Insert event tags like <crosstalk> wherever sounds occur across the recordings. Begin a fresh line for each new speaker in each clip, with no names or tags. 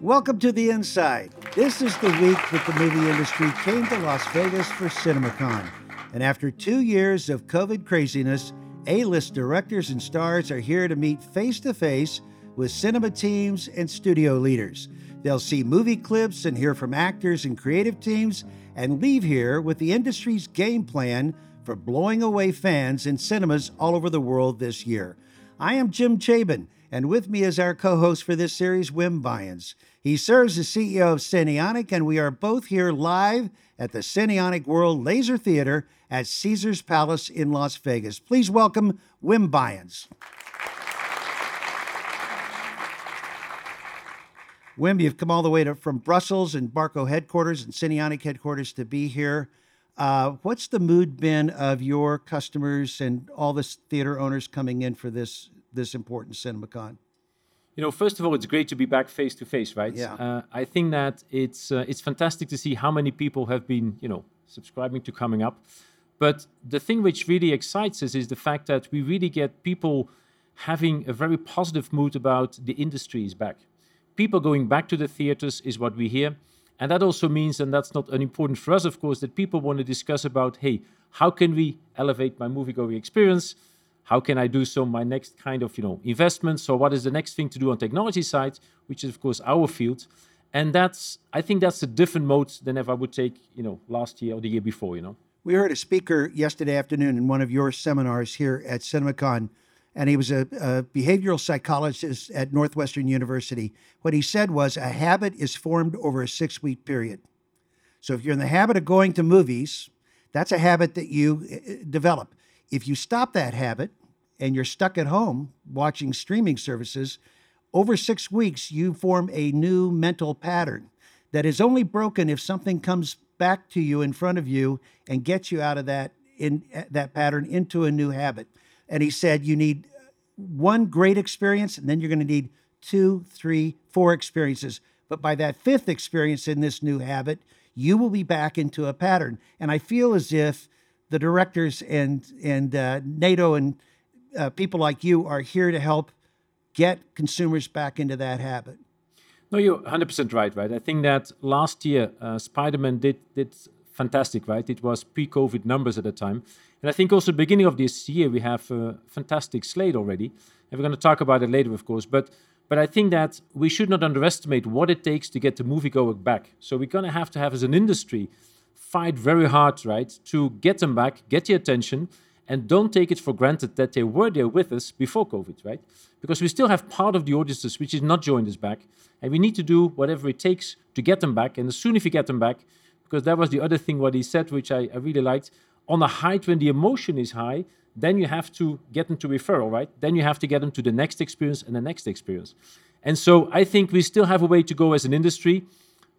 Welcome to the Inside. This is the week that the movie industry came to Las Vegas for CinemaCon. And after two years of COVID craziness, A list directors and stars are here to meet face to face with cinema teams and studio leaders. They'll see movie clips and hear from actors and creative teams and leave here with the industry's game plan for blowing away fans in cinemas all over the world this year. I am Jim Chabin, and with me is our co host for this series, Wim Buyens. He serves as CEO of Cinionic, and we are both here live at the Cinionic World Laser Theater at Caesars Palace in Las Vegas. Please welcome Wim Buyens. Wim, you've come all the way to, from Brussels and Barco headquarters and Cinionic headquarters to be here. Uh, what's the mood been of your customers and all the theater owners coming in for this this important CinemaCon?
You know, first of all, it's great to be back face to face, right?
Yeah.
Uh, I think that it's uh, it's fantastic to see how many people have been, you know, subscribing to coming up. But the thing which really excites us is the fact that we really get people having a very positive mood about the industry is back. People going back to the theaters is what we hear. And that also means, and that's not unimportant for us, of course, that people want to discuss about, hey, how can we elevate my movie-going experience? How can I do so my next kind of, you know, investment? So what is the next thing to do on technology side, which is of course our field. And that's I think that's a different mode than if I would take, you know, last year or the year before, you know.
We heard a speaker yesterday afternoon in one of your seminars here at CinemaCon and he was a, a, behavioral psychologist at Northwestern University. What he said was a habit is formed over a six week period. So if you're in the habit of going to movies, that's a habit that you uh, uh, develop. If you stop that habit and you're stuck at home watching streaming services, over six weeks, you form a new mental pattern that is only broken if something comes back to you in front of you and gets you out of that in uh, that pattern into a new habit. And he said, you need one great experience, and then you're going to need two, three, four experiences. But by that fifth experience in this new habit, you will be back into a pattern. And I feel as if the directors and and uh, NATO and uh, people like you are here to help get consumers back into that habit.
No, you're 100% right, right? I think that last year uh, Spider-Man did did fantastic, right? It was pre-COVID numbers at the time. And I think also beginning of this year, we have a fantastic slate already. And we're going to talk about it later, of course. But but I think that we should not underestimate what it takes to get the moviegoer back. So we're going to have to have, as an industry, fight very hard, right, to get them back, get the attention, and don't take it for granted that they were there with us before COVID, right? Because we still have part of the audiences which is not joined us back, and we need to do whatever it takes to get them back. And as soon as we get them back, because that was the other thing what he said, which I, I really liked. On a height when the emotion is high, then you have to get them to referral, right? Then you have to get them to the next experience and the next experience. And so I think we still have a way to go as an industry,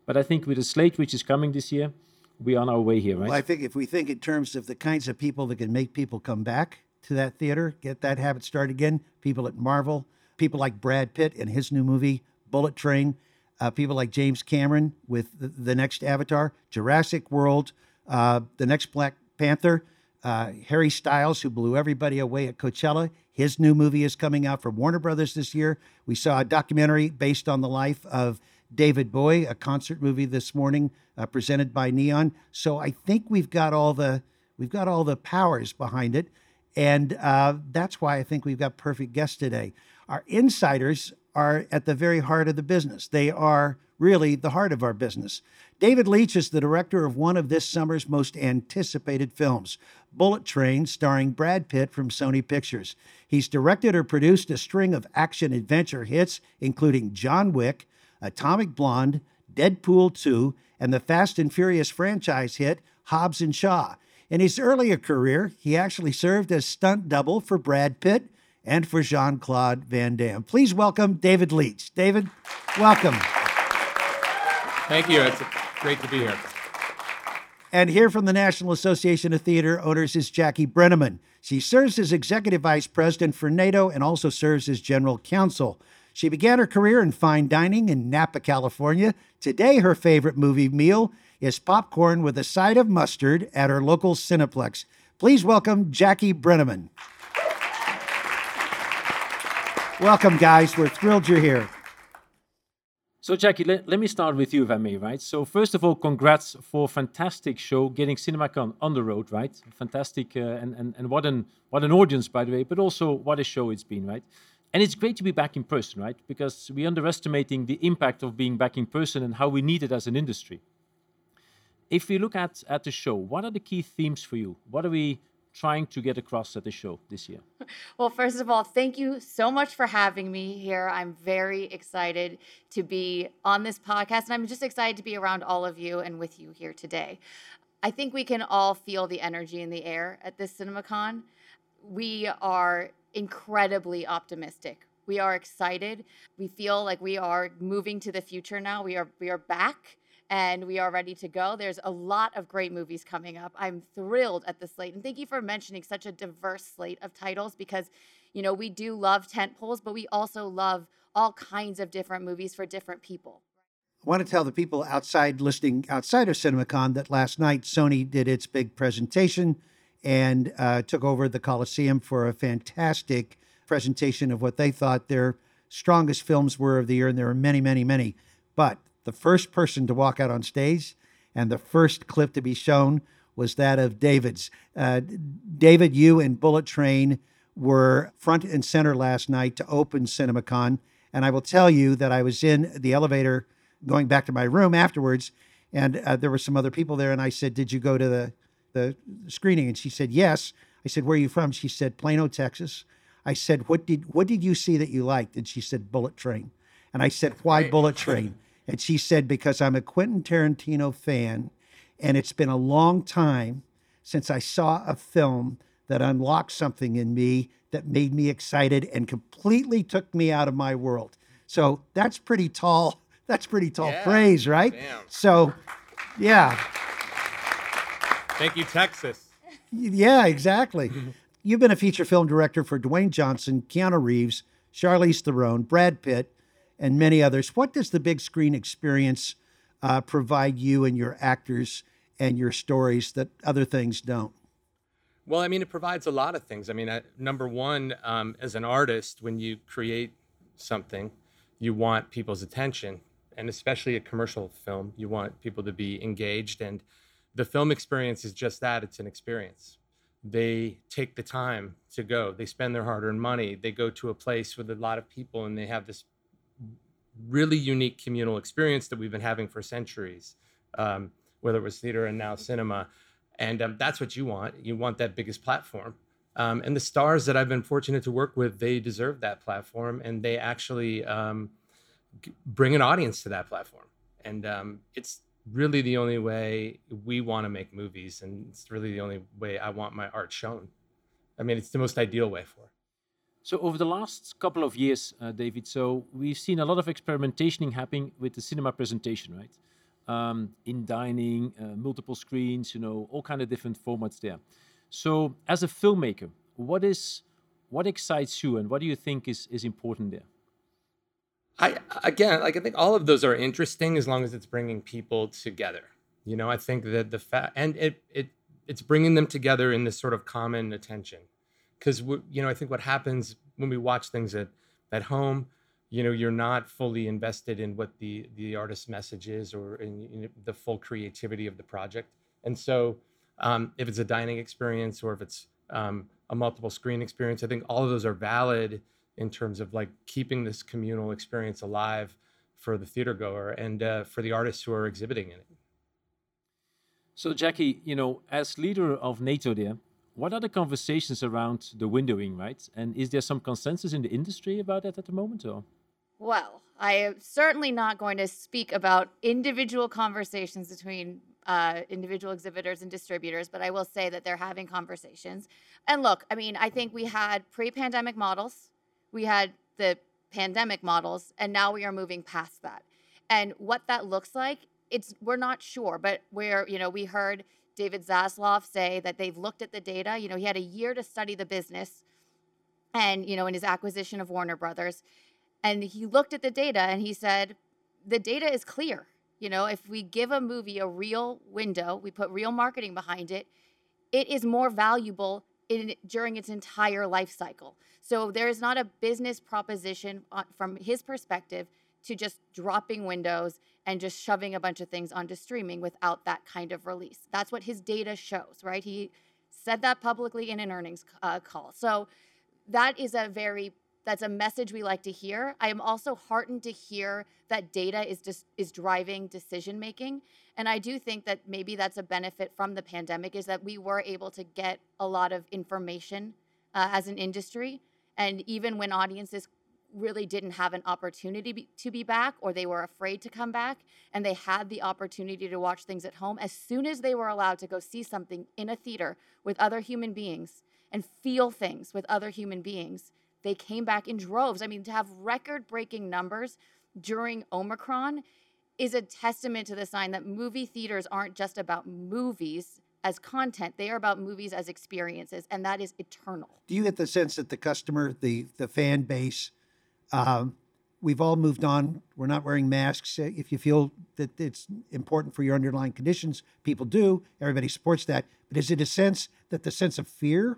but I think with the slate which is coming this year, we are on our way here, right?
Well, I think if we think in terms of the kinds of people that can make people come back to that theater, get that habit started again, people at Marvel, people like Brad Pitt in his new movie, Bullet Train, uh, people like James Cameron with the, the next Avatar, Jurassic World, uh, the next Black Panther, uh, Harry Styles, who blew everybody away at Coachella. His new movie is coming out from Warner Brothers this year. We saw a documentary based on the life of David Bowie, a concert movie this morning uh, presented by Neon. So I think we've got all the we've got all the powers behind it, and uh, that's why I think we've got perfect guests today. Our insiders are at the very heart of the business. They are really the heart of our business. David Leitch is the director of one of this summer's most anticipated films, Bullet Train, starring Brad Pitt from Sony Pictures. He's directed or produced a string of action adventure hits, including John Wick, Atomic Blonde, Deadpool 2, and the Fast and Furious franchise hit Hobbs and Shaw. In his earlier career, he actually served as stunt double for Brad Pitt and for Jean Claude Van Damme. Please welcome David Leitch. David, welcome.
Thank you. It's great to be here.
And here from the National Association of Theater Owners is Jackie Brenneman. She serves as Executive Vice President for NATO and also serves as General Counsel. She began her career in fine dining in Napa, California. Today, her favorite movie meal is popcorn with a side of mustard at her local Cineplex. Please welcome Jackie Brenneman. Welcome, guys. We're thrilled you're here.
So, Jackie, let, let me start with you, if I may, right? So, first of all, congrats for fantastic show, getting CinemaCon on the road, right? Fantastic, uh, and, and, and what, an, what an audience, by the way, but also what a show it's been, right? And it's great to be back in person, right? Because we're underestimating the impact of being back in person and how we need it as an industry. If we look at, at the show, what are the key themes for you? What are we trying to get across at the show this year? <laughs>
Well, first of all, thank you so much for having me here. I'm very excited to be on this podcast, and I'm just excited to be around all of you and with you here today. I think we can all feel the energy in the air at this CinemaCon. We are incredibly optimistic. We are excited. We feel like we are moving to the future now. We are we are back and we are ready to go. There's a lot of great movies coming up. I'm thrilled at the slate. And thank you for mentioning such a diverse slate of titles because, you know, we do love tent poles, but we also love all kinds of different movies for different people.
I want to tell the people outside listening outside of CinemaCon that last night Sony did its big presentation and uh, took over the Coliseum for a fantastic presentation of what they thought their strongest films were of the year. And there were many, many, many. But the first person to walk out on stage and the first clip to be shown was that of David's. Uh, David, you and Bullet Train were front and center last night to open CinemaCon. And I will tell you that I was in the elevator going back to my room afterwards, and uh, there were some other people there. And I said, Did you go to the, the screening? And she said, Yes. I said, Where are you from? She said, Plano, Texas. I said, What did what did you see that you liked? And she said, Bullet Train. And I said, Why Bullet Train? And she said, Because I'm a Quentin Tarantino fan, and it's been a long time since I saw a film that unlocked something in me that made me excited and completely took me out of my world. So that's pretty tall. <laughs> That's pretty tall
Yeah,
praise, right?
damn.
So, yeah,
Thank you, Texas.
yeah, exactly. You've been a feature film director for Dwayne Johnson, Keanu Reeves, Charlize Theron, Brad Pitt, and many others. What does the big screen experience uh, provide you and your actors and your stories that other things don't?
Well, I mean, it provides a lot of things. I mean, I, number one, um, as an artist, when you create something, you want people's attention, and especially a commercial film, you want people to be engaged. And the film experience is just that it's an experience. They take the time to go, they spend their hard earned money, they go to a place with a lot of people, and they have this really unique communal experience that we've been having for centuries, um, whether it was theater and now cinema. And um, that's what you want. You want that biggest platform. Um, and the stars that I've been fortunate to work with, they deserve that platform, and they actually um, g- bring an audience to that platform. And um, it's really the only way we want to make movies, and it's really the only way I want my art shown. I mean, it's the most ideal way for it.
So over the last couple of years, uh, David, so we've seen a lot of experimentation happening with the cinema presentation, right? Um, in dining, uh, multiple screens, you know, all kind of different formats there. So as a filmmaker, what is what excites you, and what do you think is is important there?
I again, like I think all of those are interesting as long as it's bringing people together. You know, I think that the fact and it it it's bringing them together in this sort of common attention. Because you know, I think what happens when we watch things at at home, you know, you're not fully invested in what the the artist's message is or in, in the full creativity of the project. And so, um, if it's a dining experience or if it's um, a multiple screen experience, I think all of those are valid in terms of like keeping this communal experience alive for the theater goer and uh, for the artists who are exhibiting in it.
So Jackie, you know, as leader of NATO, there, what are the conversations around the windowing, right? And is there some consensus in the industry about that at the moment, or?
Well, I am certainly not going to speak about individual conversations between uh, individual exhibitors and distributors, but I will say that they're having conversations. And look, I mean, I think we had pre pandemic models, we had the pandemic models, and now we are moving past that. And what that looks like, it's we're not sure, but we're, you know, we heard David Zaslav say that they've looked at the data. You know, he had a year to study the business and, you know, in his acquisition of Warner Brothers. And he looked at the data and he said, the data is clear. You know, if we give a movie a real window, we put real marketing behind it, it is more valuable in, during its entire life cycle. So there is not a business proposition from his perspective to just dropping windows and just shoving a bunch of things onto streaming without that kind of release. That's what his data shows, right? He said that publicly in an earnings uh, call. So that is a very that's a message we like to hear. I am also heartened to hear that data is just is driving decision making, and I do think that maybe that's a benefit from the pandemic is that we were able to get a lot of information uh, as an industry, and even when audiences really didn't have an opportunity to be back or they were afraid to come back and they had the opportunity to watch things at home. As soon as they were allowed to go see something in a theater with other human beings and feel things with other human beings they came back in droves. I mean to have record breaking numbers during omicron is a testament to the sign that movie theaters aren't just about movies as content. They are about movies as experiences and that is eternal.
Do you get the sense that the customer the the fan base um, we've all moved on. We're not wearing masks. If you feel that it's important for your underlying conditions, people do. Everybody supports that. But is it a sense that the sense of fear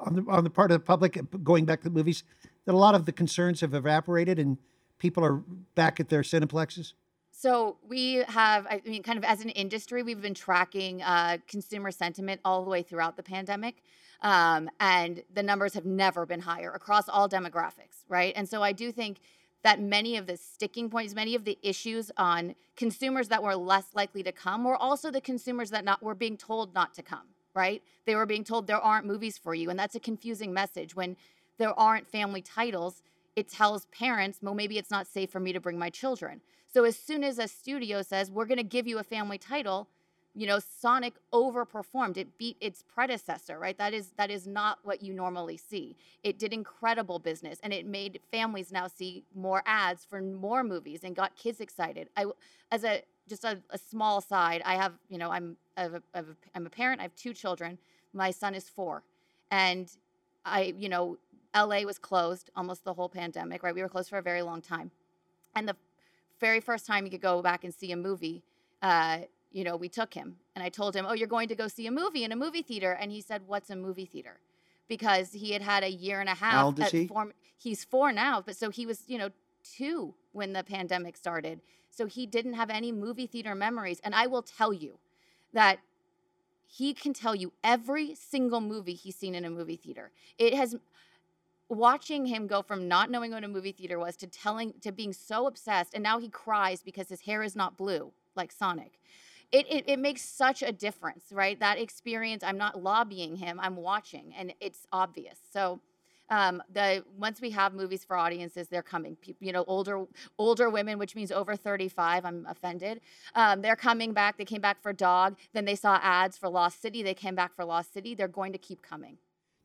on the on the part of the public going back to the movies that a lot of the concerns have evaporated and people are back at their cineplexes?
So we have, I mean, kind of as an industry, we've been tracking uh, consumer sentiment all the way throughout the pandemic. Um, and the numbers have never been higher across all demographics, right? And so I do think that many of the sticking points, many of the issues on consumers that were less likely to come were also the consumers that not were being told not to come, right? They were being told there aren't movies for you. And that's a confusing message. When there aren't family titles, it tells parents, well, maybe it's not safe for me to bring my children. So as soon as a studio says, we're going to give you a family title, you know sonic overperformed. It beat its predecessor right? That is that is not what you normally see. It did incredible business and it made families now see more ads for more movies and got kids excited. I as a just a, a small side i have you know i'm a, i'm a parent i have two children. My son is four. And i you know la was closed almost the whole pandemic right? We were closed for a very long time. And the very first time you could go back and see a movie uh, you know, we took him and I told him, Oh, you're going to go see a movie in a movie theater. And he said, What's a movie theater? Because he had had a year and a half.
How old is he?
He's four now, but so he was, you know, two when the pandemic started. So he didn't have any movie theater memories. And I will tell you that he can tell you every single movie he's seen in a movie theater. It has watching him go from not knowing what a movie theater was to telling to being so obsessed and now he cries because his hair is not blue like Sonic it, it, it makes such a difference, right? That experience, I'm not lobbying him, I'm watching, and it's obvious. So, um, the once we have movies for audiences, they're coming. People, you know, older older women, which means over 35. I'm offended. Um, they're coming back. They came back for Dog. Then they saw ads for Lost City. They came back for Lost City. They're going to keep coming.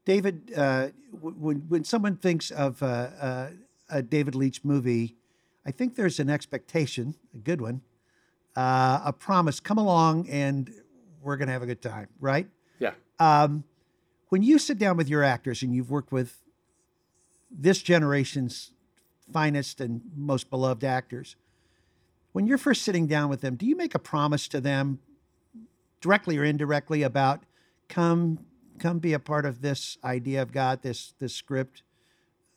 David, uh, when when someone thinks of uh, uh, a David Leitch movie, I think there's an expectation, a good one, uh, a promise come along and we're going to have a good time, right?
Yeah.
Um, when you sit down with your actors and you've worked with this generation's finest and most beloved actors, when you're first sitting down with them, do you make a promise to them directly or indirectly about come come be a part of this idea I've got, this this script?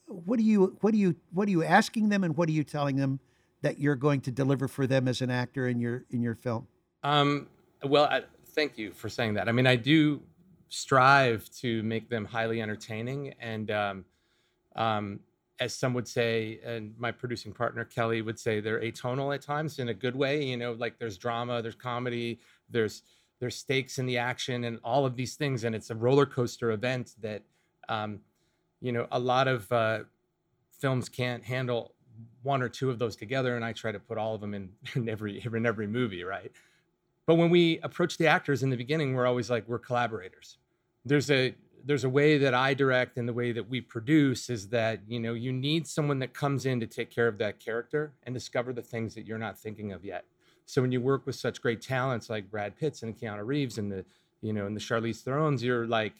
What do you what do you what are you asking them and what are you telling them that you're going to deliver for them as an actor in your in your film?
Um, well, I, thank you for saying that. I mean, I do strive to make them highly entertaining, and um, um, as some would say, and my producing partner Kelly would say, they're atonal at times in a good way. You know, like there's drama, there's comedy, there's there's stakes in the action, and all of these things, and it's a roller coaster event that, um, you know, a lot of uh, films can't handle one or two of those together, and I try to put all of them in, <laughs> in every in every movie, right? But when we approach the actors in the beginning, we're always like we're collaborators. There's a there's a way that I direct and the way that we produce is that you know you need someone that comes in to take care of that character and discover the things that you're not thinking of yet. So when you work with such great talents like Brad Pitts and Keanu Reeves and the you know and the Charlize Therons, you're like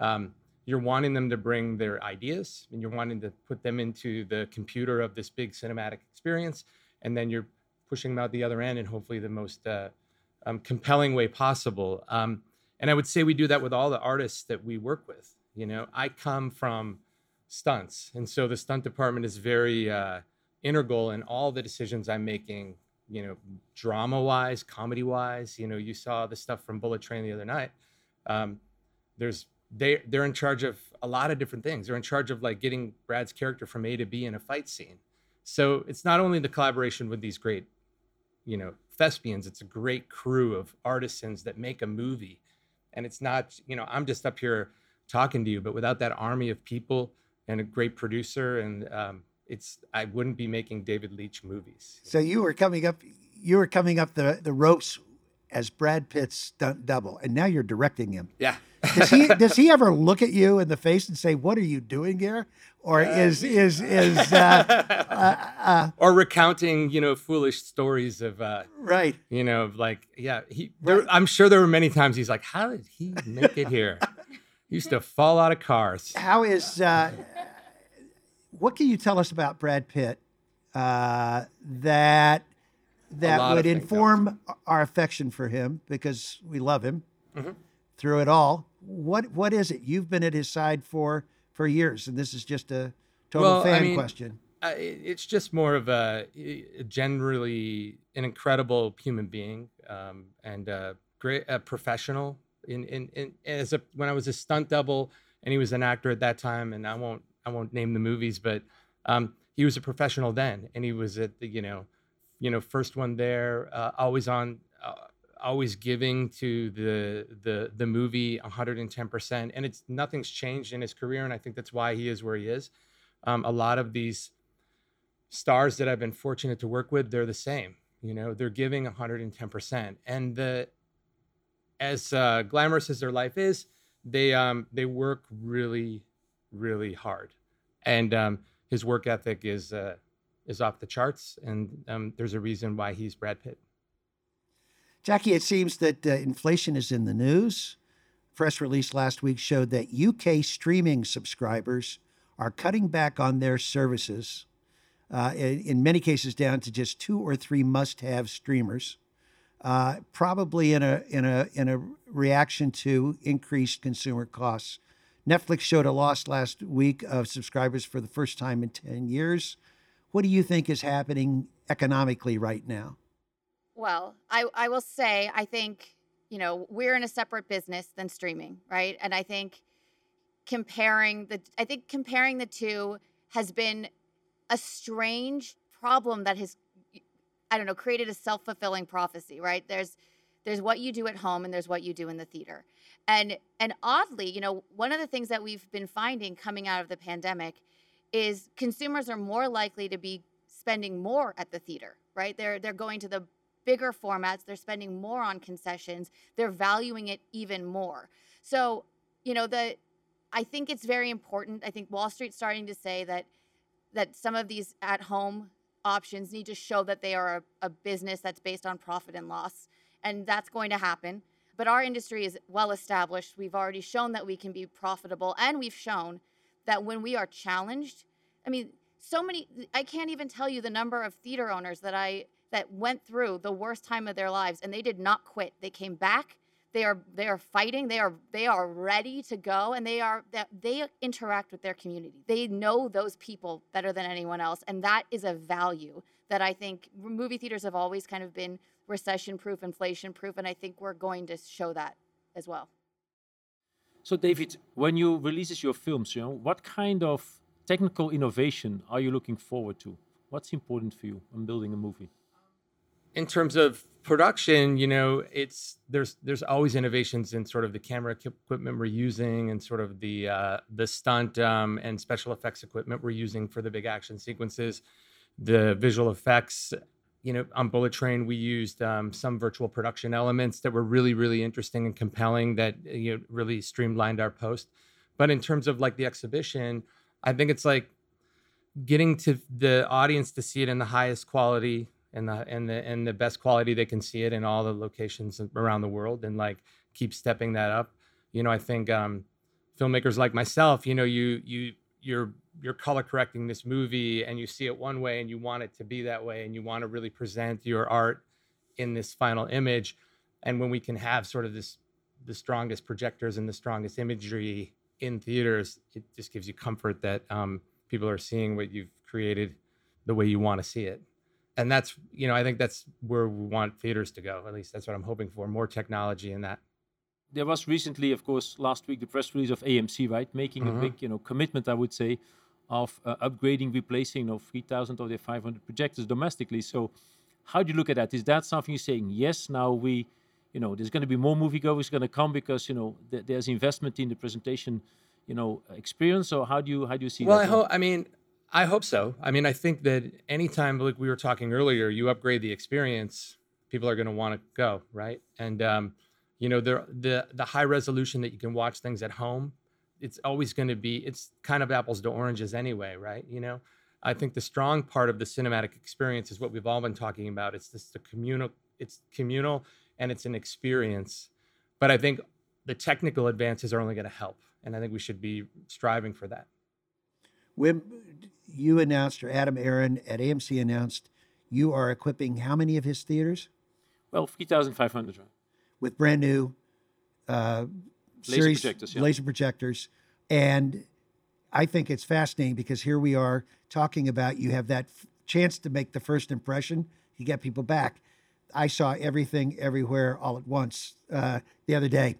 um, you're wanting them to bring their ideas and you're wanting to put them into the computer of this big cinematic experience and then you're pushing them out the other end in hopefully the most uh, um, compelling way possible um, And I would say we do that with all the artists that we work with. You know, I come from stunts, and so the stunt department is very uh, integral in all the decisions I'm making. You know, drama wise, comedy wise. You know, you saw the stuff from Bullet Train the other night. Um, there's they they're in charge of a lot of different things. They're in charge of like getting Brad's character from A to B in a fight scene. So it's not only the collaboration with these great, you know, thespians. It's a great crew of artisans that make a movie, and it's not you know I'm just up here talking to you, but without that army of people and a great producer and um, it's I wouldn't be making David Leitch movies.
So you were coming up, you were coming up the the ropes as Brad Pitt's stunt double, and now you're directing him.
Yeah.
does he <laughs> does he ever look at you in the face and say, "What are you doing here?" Or uh, is is <laughs> is uh,
uh, uh, or recounting you know foolish stories of uh,
right?
You know, like yeah, he. There, right. I'm sure there were many times he's like, "How did he make it here?" <laughs> he used to fall out of cars.
How is uh, what can you tell us about Brad Pitt that that would inform our affection for him because we love him mm-hmm. through it all? what what is it? You've been at his side for for years, and this is just a total well, fan I mean, question.
Uh, it's just more of a, generally an incredible human being um, and a great a professional. In, in in as a when I was a stunt double and he was an actor at that time, and I won't I won't name the movies, but um, he was a professional then, and he was at the you know you know first one there, uh, always on. Uh, always giving to the the the movie 110% and it's nothing's changed in his career and i think that's why he is where he is. Um, a lot of these stars that i've been fortunate to work with they're the same you know they're giving 110% and the as uh, glamorous as their life is they um they work really really hard. And um, his work ethic is uh, is off the charts and um, there's a reason why he's brad pitt
Jackie, it seems that uh, inflation is in the news. Press release last week showed that UK streaming subscribers are cutting back on their services, uh, in, in, many cases down to just two or three must-have streamers, uh, probably in a in a in a reaction to increased consumer costs. Netflix showed a loss last week of subscribers for the first time in ten years. What do you think is happening economically right now?
Well, I, I will say, I think, you know, we're in a separate business than streaming, right? And I think comparing the, I think comparing the two has been a strange problem that has, I don't know, created a self fulfilling prophecy, right? There's, there's what you do at home and there's what you do in the theater. And, and oddly, you know, one of the things that we've been finding coming out of the pandemic is consumers are more likely to be spending more at the theater, right? They're, they're going to the bigger formats. They're spending more on concessions. They're valuing it even more. So, you know, the I think it's very important. I think Wall Street's starting to say that that some of these at home options need to show that they are a, a business that's based on profit and loss. And that's going to happen. But our industry is well established. We've already shown that we can be profitable, and we've shown that when we are challenged, I mean, so many, I can't even tell you the number of theater owners that I that went through the worst time of their lives and they did not quit. They came back. They are they are fighting. They are they are ready to go and they are that they interact with their community. They know those people better than anyone else and that is a value that I think movie theaters have always kind of been recession proof, inflation proof and I think we're going to show that as well.
So David, when you releases your films, you know, what kind of technical innovation are you looking forward to? What's important for you in building a movie?
in terms of production, you know, it's there's there's always innovations in sort of the camera equipment we're using and sort of the uh, the stunt um, and special effects equipment we're using for the big action sequences, the visual effects. You know, on Bullet Train, we used um, some virtual production elements that were really, really interesting and compelling that you know really streamlined our post. But in terms of like the exhibition, I think it's like getting to the audience to see it in the highest quality and the and the and the best quality they can see it in all the locations around the world and like keep stepping that up you know i think um filmmakers like myself you know you you you're you're color correcting this movie and you see it one way and you want it to be that way and you want to really present your art in this final image and when we can have sort of this the strongest projectors and the strongest imagery in theaters, it just gives you comfort that um, people are seeing what you've created the way you want to see it. And that's, you know, I think that's where we want theaters to go. At least that's what I'm hoping for more technology in that.
There was recently, of course, last week, the press release of AMC, right? Making
Mhm.
a big, you know, commitment, I would say, of uh, upgrading, replacing, you know, 3,000 of their 500 projectors domestically. So, how do you look at that? Is that something you're saying? Yes, now we, you know, there's going to be more moviegoers going to come because you know th- there's investment in the presentation, you know, experience. So how do you how do you see
Well,
that?
I hope. I mean, I hope so. I mean, I think that anytime, like we were talking earlier, you upgrade the experience, people are going to want to go, right? And um, you know, the the the high resolution that you can watch things at home, it's always going to be. It's kind of apples to oranges anyway, right? You know, I think the strong part of the cinematic experience is what we've all been talking about. It's this the communal. It's communal and it's an experience. But I think the technical advances are only going to help, and I think we should be striving for that.
Wim, you announced, or Adam Aron at AMC announced, you are equipping how many of his theaters
well, 3,500.
With brand new uh,
Laser
series
projectors, yeah.
laser projectors, and I think it's fascinating because here we are talking about you have that f- chance to make the first impression, you get people back. I saw everything everywhere all at once uh, the other day.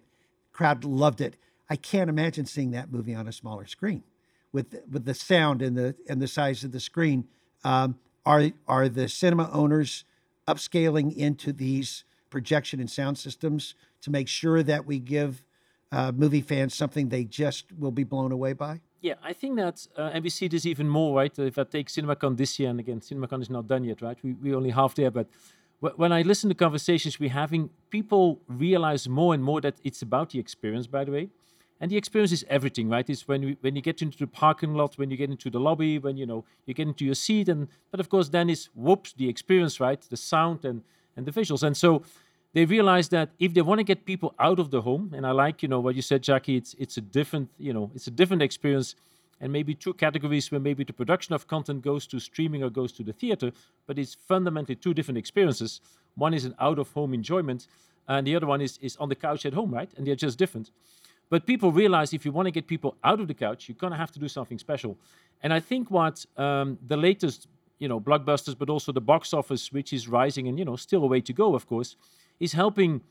Crowd loved it. I can't imagine seeing that movie on a smaller screen, with with the sound and the and the size of the screen. Um, are are the cinema owners upscaling into these projection and sound systems to make sure that we give uh, movie fans something they just will be blown away by?
Yeah, I think that, uh, and we see this even more, right? If I take CinemaCon this year, and again, CinemaCon is not done yet, right? We we only half there, but wh- when I listen to conversations we're having, people realize more and more that it's about the experience. By the way, and the experience is everything, right? It's when we, when you get into the parking lot, when you get into the lobby, when you know you get into your seat, and but of course then it's whoops the experience, right? The sound and and the visuals, and so they realize that if they want to get people out of the home, and I like you know what you said, Jackie, it's it's a different you know it's a different experience, and maybe two categories where maybe the production of content goes to streaming or goes to the theater, but it's fundamentally two different experiences. One is an out of home enjoyment, and the other one is is on the couch at home, right? And they're just different. But people realize if you want to get people out of the couch, you're gonna have to do something special. And I think what um, the latest, you know, blockbusters, but also the box office, which is rising and you know still a way to go, of course, is helping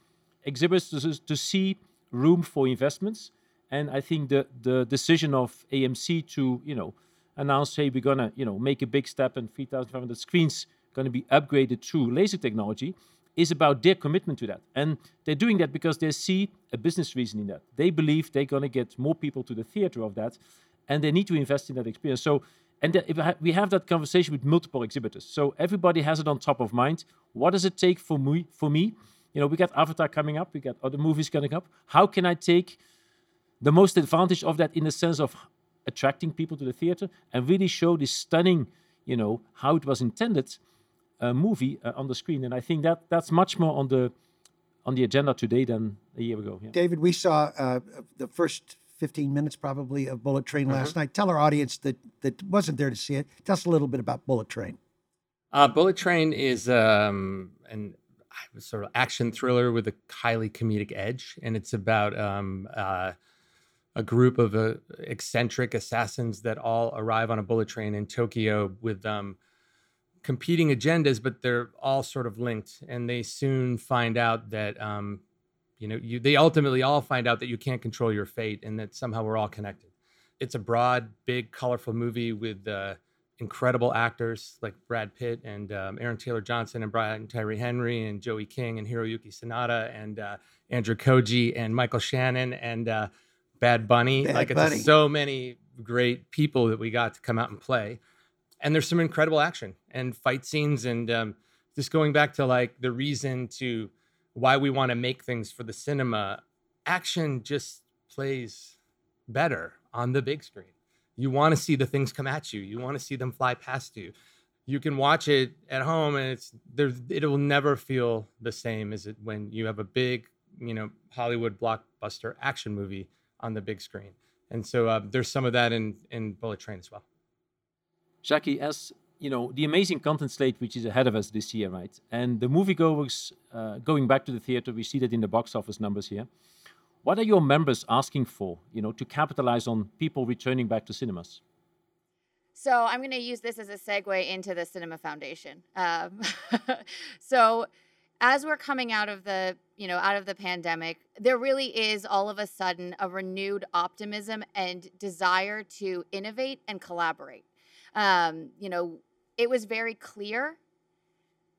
exhibitors to, to see room for investments. And I think the the decision of AMC to you know announce, hey, we're gonna you know make a big step and 3,500 screens to be upgraded to laser technology is about their commitment to that. And they're doing that because they see a business reason in that. They believe they're to get more people to the theater of that, and they need to invest in that experience. So, and we have that conversation with multiple exhibitors, so everybody has it on top of mind. What does it take for me? For me, you know, we got Avatar coming up, we got other movies coming up. How can I take the most advantage of that in the sense of attracting people to the theater and really show this stunning, you know, how it was intended uh, movie uh, on the screen. And I think that that's much more on the on the agenda today than a year ago. Yeah.
David, we saw uh, the first 15 minutes probably of Bullet Train last night. Tell our audience that, that wasn't there to see it. Tell us a little bit about Bullet Train.
Uh, Bullet Train is um, an sort of action thriller with a highly comedic edge, and it's about um, uh, a group of uh, eccentric assassins that all arrive on a bullet train in Tokyo with um, competing agendas, but they're all sort of linked, and they soon find out that. Um, you know, you, they ultimately all find out that you can't control your fate, and that somehow we're all connected. It's a broad, big, colorful movie with uh, incredible actors like Brad Pitt and um, Aaron Taylor Johnson and Brian Tyree Henry and Joey King and Hiroyuki Sanada and uh, Andrew Koji and Michael Shannon and uh, Bad Bunny.
Bad
like it's so many great people that we got to come out and play. And there's some incredible action and fight scenes and um, just going back to like the reason to why we want to make things for the cinema. Action just plays better on the big screen you want to see the things come at you you want to see them fly past you you can watch it at home and it's there it will never feel the same as it when you have a big you know hollywood blockbuster action movie on the big screen and so uh, there's some of that in in bullet train as well
Jackie, as you know, the amazing content slate which is ahead of us this year, right? And the moviegoers uh, going back to the theater, we see that in the box office numbers here. What are your members asking for, you know, to capitalize on people returning back to cinemas?
So I'm going to use this as a segue into the Cinema Foundation. Um, <laughs> so as we're coming out of the you know out of the pandemic there really is all of a sudden a renewed optimism and desire to innovate and collaborate um, you know it was very clear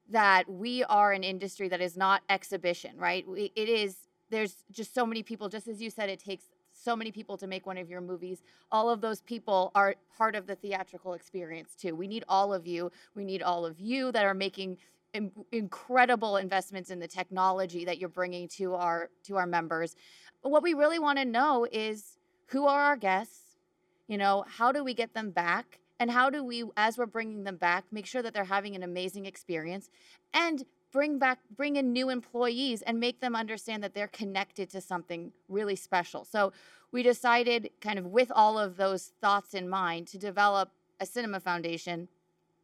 that we are an industry that is not exhibition right we, it is there's just so many people just as you said it takes so many people to make one of your movies. All of those people are part of the theatrical experience too. We need all of you. We need all of you that are making incredible investments in the technology that you're bringing to our to our members. But what we really want to know is who are our guests? You know, how do we get them back? And how do we as we're bringing them back make sure that they're having an amazing experience and bring back bring in new employees and make them understand that they're connected to something really special. So we decided kind of with all of those thoughts in mind to develop a cinema foundation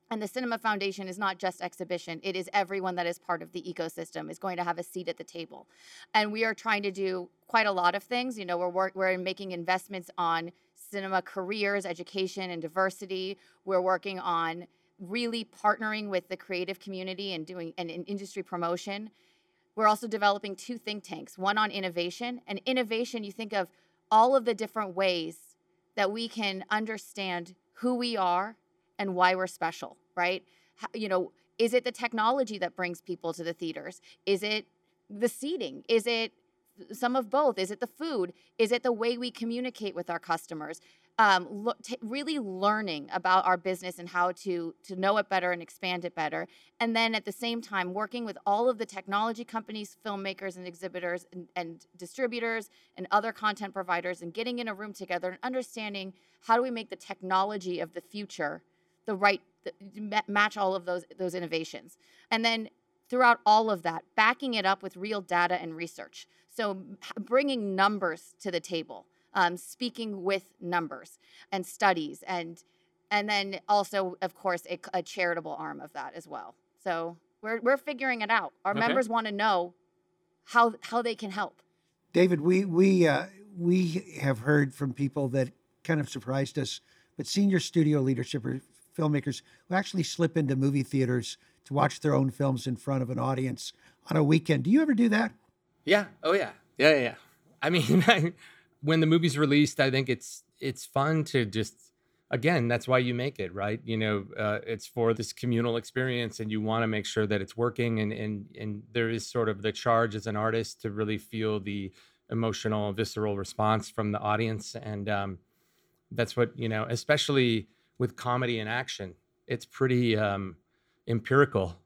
and the Cinema Foundation is not just exhibition, it is everyone that is part of the ecosystem is going to have a seat at the table. And we are trying to do quite a lot of things. You know, we're, work, we're making investments on cinema careers, education, and diversity. We're working on really partnering with the creative community and doing an, industry promotion. We're also developing two think tanks one on innovation. And innovation, you think of all of the different ways that we can understand who we are and why we're special right? You know, is it the technology that brings people to the theaters? Is it the seating? Is it some of both? Is it the food? Is it the way we communicate with our customers? Um, lo- t- really learning about our business and how to to know it better and expand it better, and then at the same time working with all of the technology companies, filmmakers, and exhibitors, and, and distributors, and other content providers, and getting in a room together and understanding how do we make the technology of the future the right match all of those those innovations and then throughout all of that backing it up with real data and research so bringing numbers to the table um, speaking with numbers and studies and and then also of course a, a, charitable arm of that as well so we're, we're figuring it out our okay. members want to know how how they can help
david we we uh, we have heard from people that kind of surprised us but senior studio leadership or filmmakers who actually slip into movie theaters to watch their own films in front of an audience on a weekend. Do you ever do that?
Yeah. Oh yeah. Yeah. Yeah. I mean, <laughs> when the movie's released, I think it's it's fun to just again that's why you make it right you know uh, it's for this communal experience and you want to make sure that it's working and and and there is sort of the charge as an artist to really feel the emotional visceral response from the audience and um, that's what you know especially with comedy and action. It's pretty um, empirical.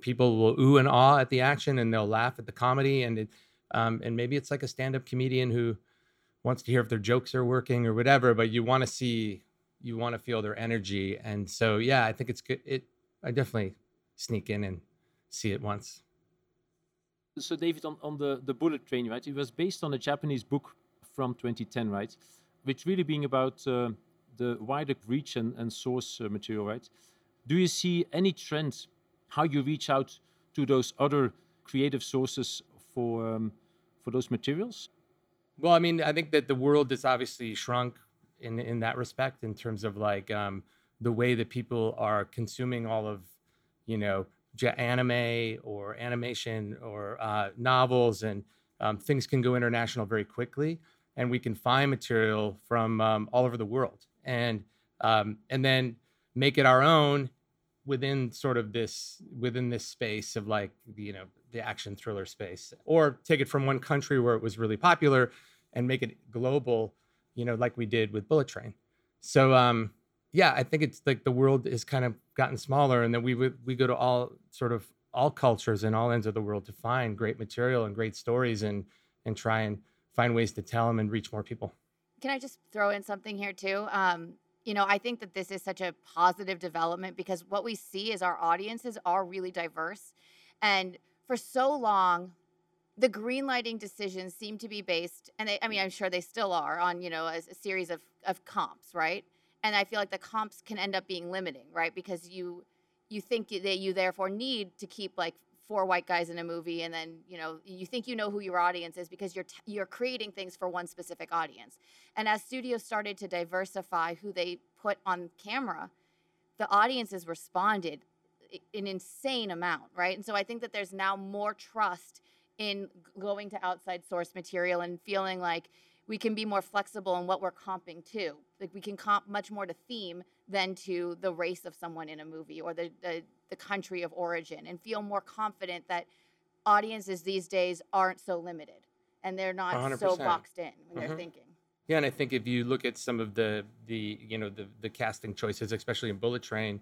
People will ooh and ah at the action, and they'll laugh at the comedy, and it, um, and maybe it's like a stand-up comedian who wants to hear if their jokes are working or whatever. But you want to see, you want to feel their energy, and so yeah, I think it's good. It I definitely sneak in and see it once.
So David, on, on the the bullet train, right? It was based on a Japanese book from 2010, right? Which really being about uh, the wider reach and, and source uh, material, right? Do you see any trends how you reach out to those other creative sources for um, for those materials?
Well, I mean, I think that the world has obviously shrunk in in that respect in terms of like um, the way that people are consuming all of, you know, anime or animation or uh, novels and um, things can go international very quickly, and we can find material from um, all over the world and um, and then make it our own within sort of this within this space of like you know the action thriller space or take it from one country where it was really popular and make it global you know like we did with bullet train so um yeah i think it's like the world has kind of gotten smaller and then we would we go to all sort of all cultures and all ends of the world to find great material and great stories and and try and find ways to tell them and reach more people
can I just throw in something here too? Um, you know, I think that this is such a positive development because what we see is our audiences are really diverse. And for so long, the green lighting decisions seem to be based, and they, I mean, mm. I'm sure they still are, on, you know, a, a series of, of comps, right? And I feel like the comps can end up being limiting, right? Because you you think that you therefore need to keep like four white guys in a movie and then you know you think you know who your audience is because you're t- you're creating things for one specific audience and as studios started to diversify who they put on camera the audiences responded an insane amount right and so i think that there's now more trust in going to outside source material and feeling like we can be more flexible in what we're comping to. Like we can comp much more to theme than to the race of someone in a movie or the, the, the country of origin and feel more confident that audiences these days aren't so limited and they're not 100%. so boxed in when mm-hmm. they're thinking.
Yeah, and I think if you look at some of the the you know the the casting choices, especially in Bullet Train,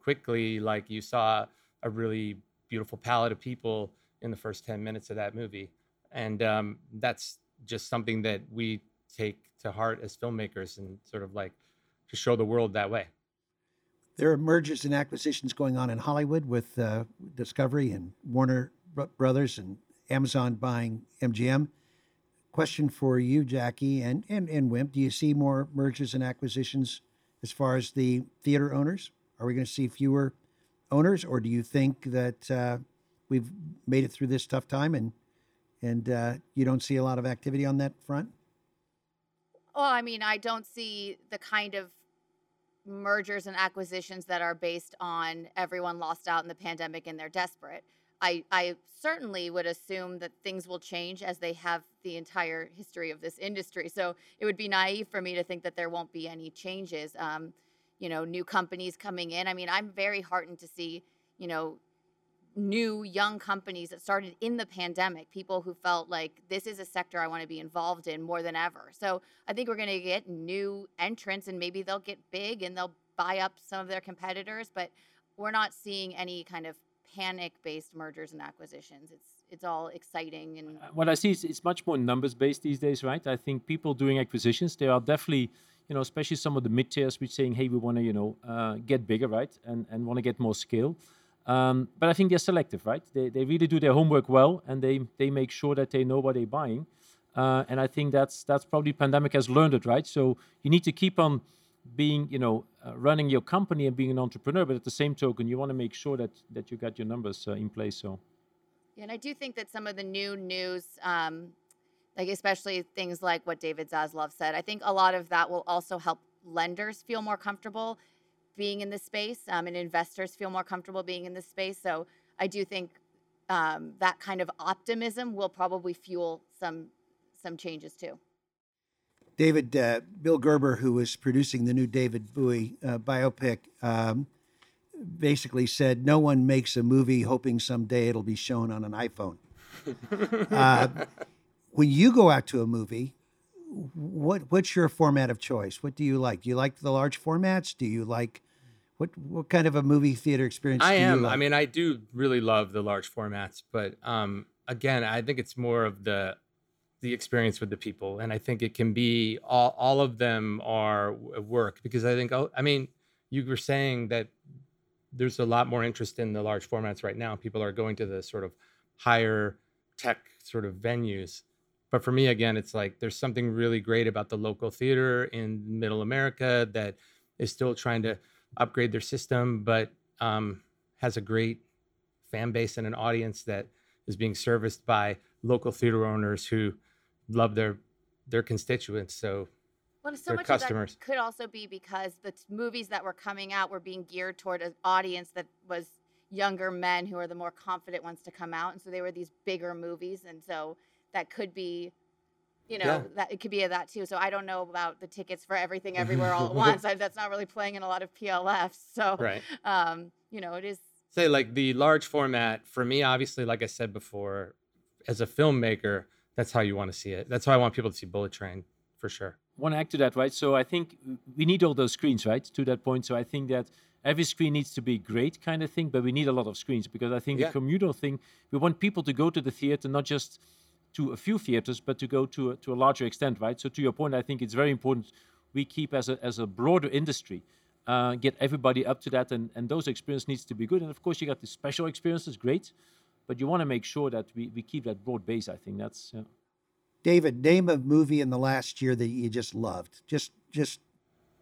quickly like you saw a really beautiful palette of people in the first ten minutes of that movie, and um, that's just something that we take to heart as filmmakers and sort of like to show the world that way.
There are mergers and acquisitions going on in Hollywood with uh, Discovery and Warner Brothers and Amazon buying MGM. Question for you, Jackie and, and, and Wim. Do you see more mergers and acquisitions as far as the theater owners? Are we going to see fewer owners, or do you think that uh, we've made it through this tough time and and uh, you don't see a lot of activity on that front?
Well, I mean, I don't see the kind of mergers and acquisitions that are based on everyone lost out in the pandemic and they're desperate. I, I certainly would assume that things will change as they have the entire history of this industry. So it would be naive for me to think that there won't be any changes. Um, you know, new companies coming in. I mean, I'm very heartened to see, you know, new young companies that started in the pandemic, people who felt like this is a sector I want to be involved in more than ever. So I think we're going to get new entrants and maybe they'll get big and they'll buy up some of their competitors, but we're not seeing any kind of panic based mergers and acquisitions. It's it's all exciting and
uh, what I see is it's much more numbers based these days, right? I think people doing acquisitions, they are definitely you know, especially some of the mid tiers, which saying, hey, we want to, you know, uh, get bigger, right, and and want to get more scale. Um, but I think they're selective, right? They, they really do their homework well, and they they make sure that they know what they're buying. Uh, and I think that's that's probably pandemic has learned it, right? So you need to keep on being, you know, uh, running your company and being an entrepreneur, but at the same token, you want to make sure that that you got your numbers uh, in place. So.
Yeah, and I do think that some of the new news, um, like especially things like what David Zaslav said, I think a lot of that will also help lenders feel more comfortable being in this space, um, and investors feel more comfortable being in this space. So I do think um, that kind of optimism will probably fuel some some changes too.
David, uh, Bill Gerber, who was producing the new David Bowie uh, biopic, um, basically said, "No one makes a movie hoping someday it'll be shown on an iPhone." <laughs> uh, when you go out to a movie, what what's your format of choice? What do you like? Do you like the large formats? Do you like what what kind of a movie theater experience?
I am.
Like?
I mean, I do really love the large formats, but um, again, I think it's more of the the experience with the people, and I think it can be all all of them are work because I think oh, I mean, you were saying that there's a lot more interest in the large formats right now. People are going to the sort of higher tech sort of venues. But for me, again, it's like there's something really great about the local theater in middle America that is still trying to upgrade their system, but um, has a great fan base and an audience that is being serviced by local theater owners who love their their constituents. So
well, so much customers. of that could also be because the t- movies that were coming out were being geared toward an audience that was younger men who are the more confident ones to come out, and so they were these bigger movies, and so that could be you know yeah. that it could be that too so i don't know about the tickets for everything everywhere all at <laughs> once I, that's not really playing in a lot of plfs so right. um, you know it is
say like the large format for me obviously like i said before as a filmmaker that's how you want to see it that's how i want people to see bullet train for sure
want to add to that right so i think we need all those screens right to that point so i think that every screen needs to be great kind of thing but we need a lot of screens because i think yeah. the communal thing we want people to go to the theater not just to a few theaters, but to go to a, to a larger extent, right? So to your point, I think it's very important we keep as a as a broader industry, uh, get everybody up to that, and and those experience needs to be good. And of course, you got the special experiences, great, but you want to make sure that we, we keep that broad base. I think that's. Yeah.
David, name a movie in the last year that you just loved. Just just.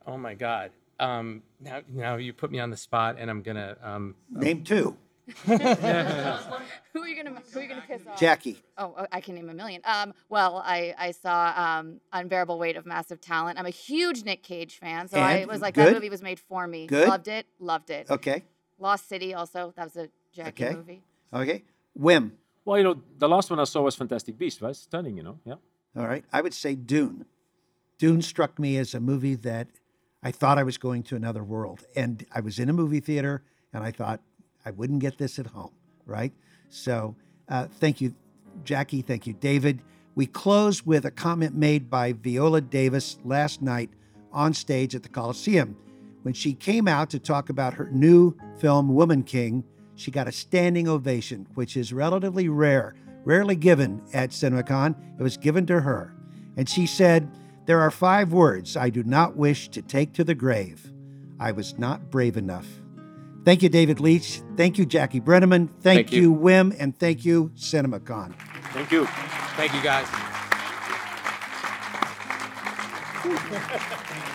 Oh my God! Um, now now you put me on the spot, and I'm gonna um,
name two. <laughs>
who are you gonna Who are you gonna piss off?
Jackie.
Oh, oh, I can name a million. Um, well, I I saw um, Unbearable Weight of Massive Talent. I'm a huge Nick Cage fan, so I
And?
was like,
Good?
that movie was made for me.
Good?
Loved it. Loved it.
Okay.
Lost City also. That was a Jackie
Okay.
movie.
Okay. Wim.
Well, you know, the last one I saw was Fantastic Beast, right? Stunning, you know. Yeah.
All right. I would say Dune. Dune struck me as a movie that I thought I was going to another world. And I was in a movie theater and I thought I wouldn't get this at home. Right. So uh, thank you, Jackie. Thank you, David. We close with a comment made by Viola Davis last night on stage at the Coliseum. When she came out to talk about her new film, Woman King, she got a standing ovation, which is relatively rare, rarely given at CinemaCon. It was given to her. And she said, There are five words I do not wish to take to the grave. I was not brave enough. Thank you, David Leitch. Thank you, Jackie Brenneman. Thank,
Thank
you,
you.
Wim. And thank you, CinemaCon.
Thank you.
Thank you, guys. <laughs>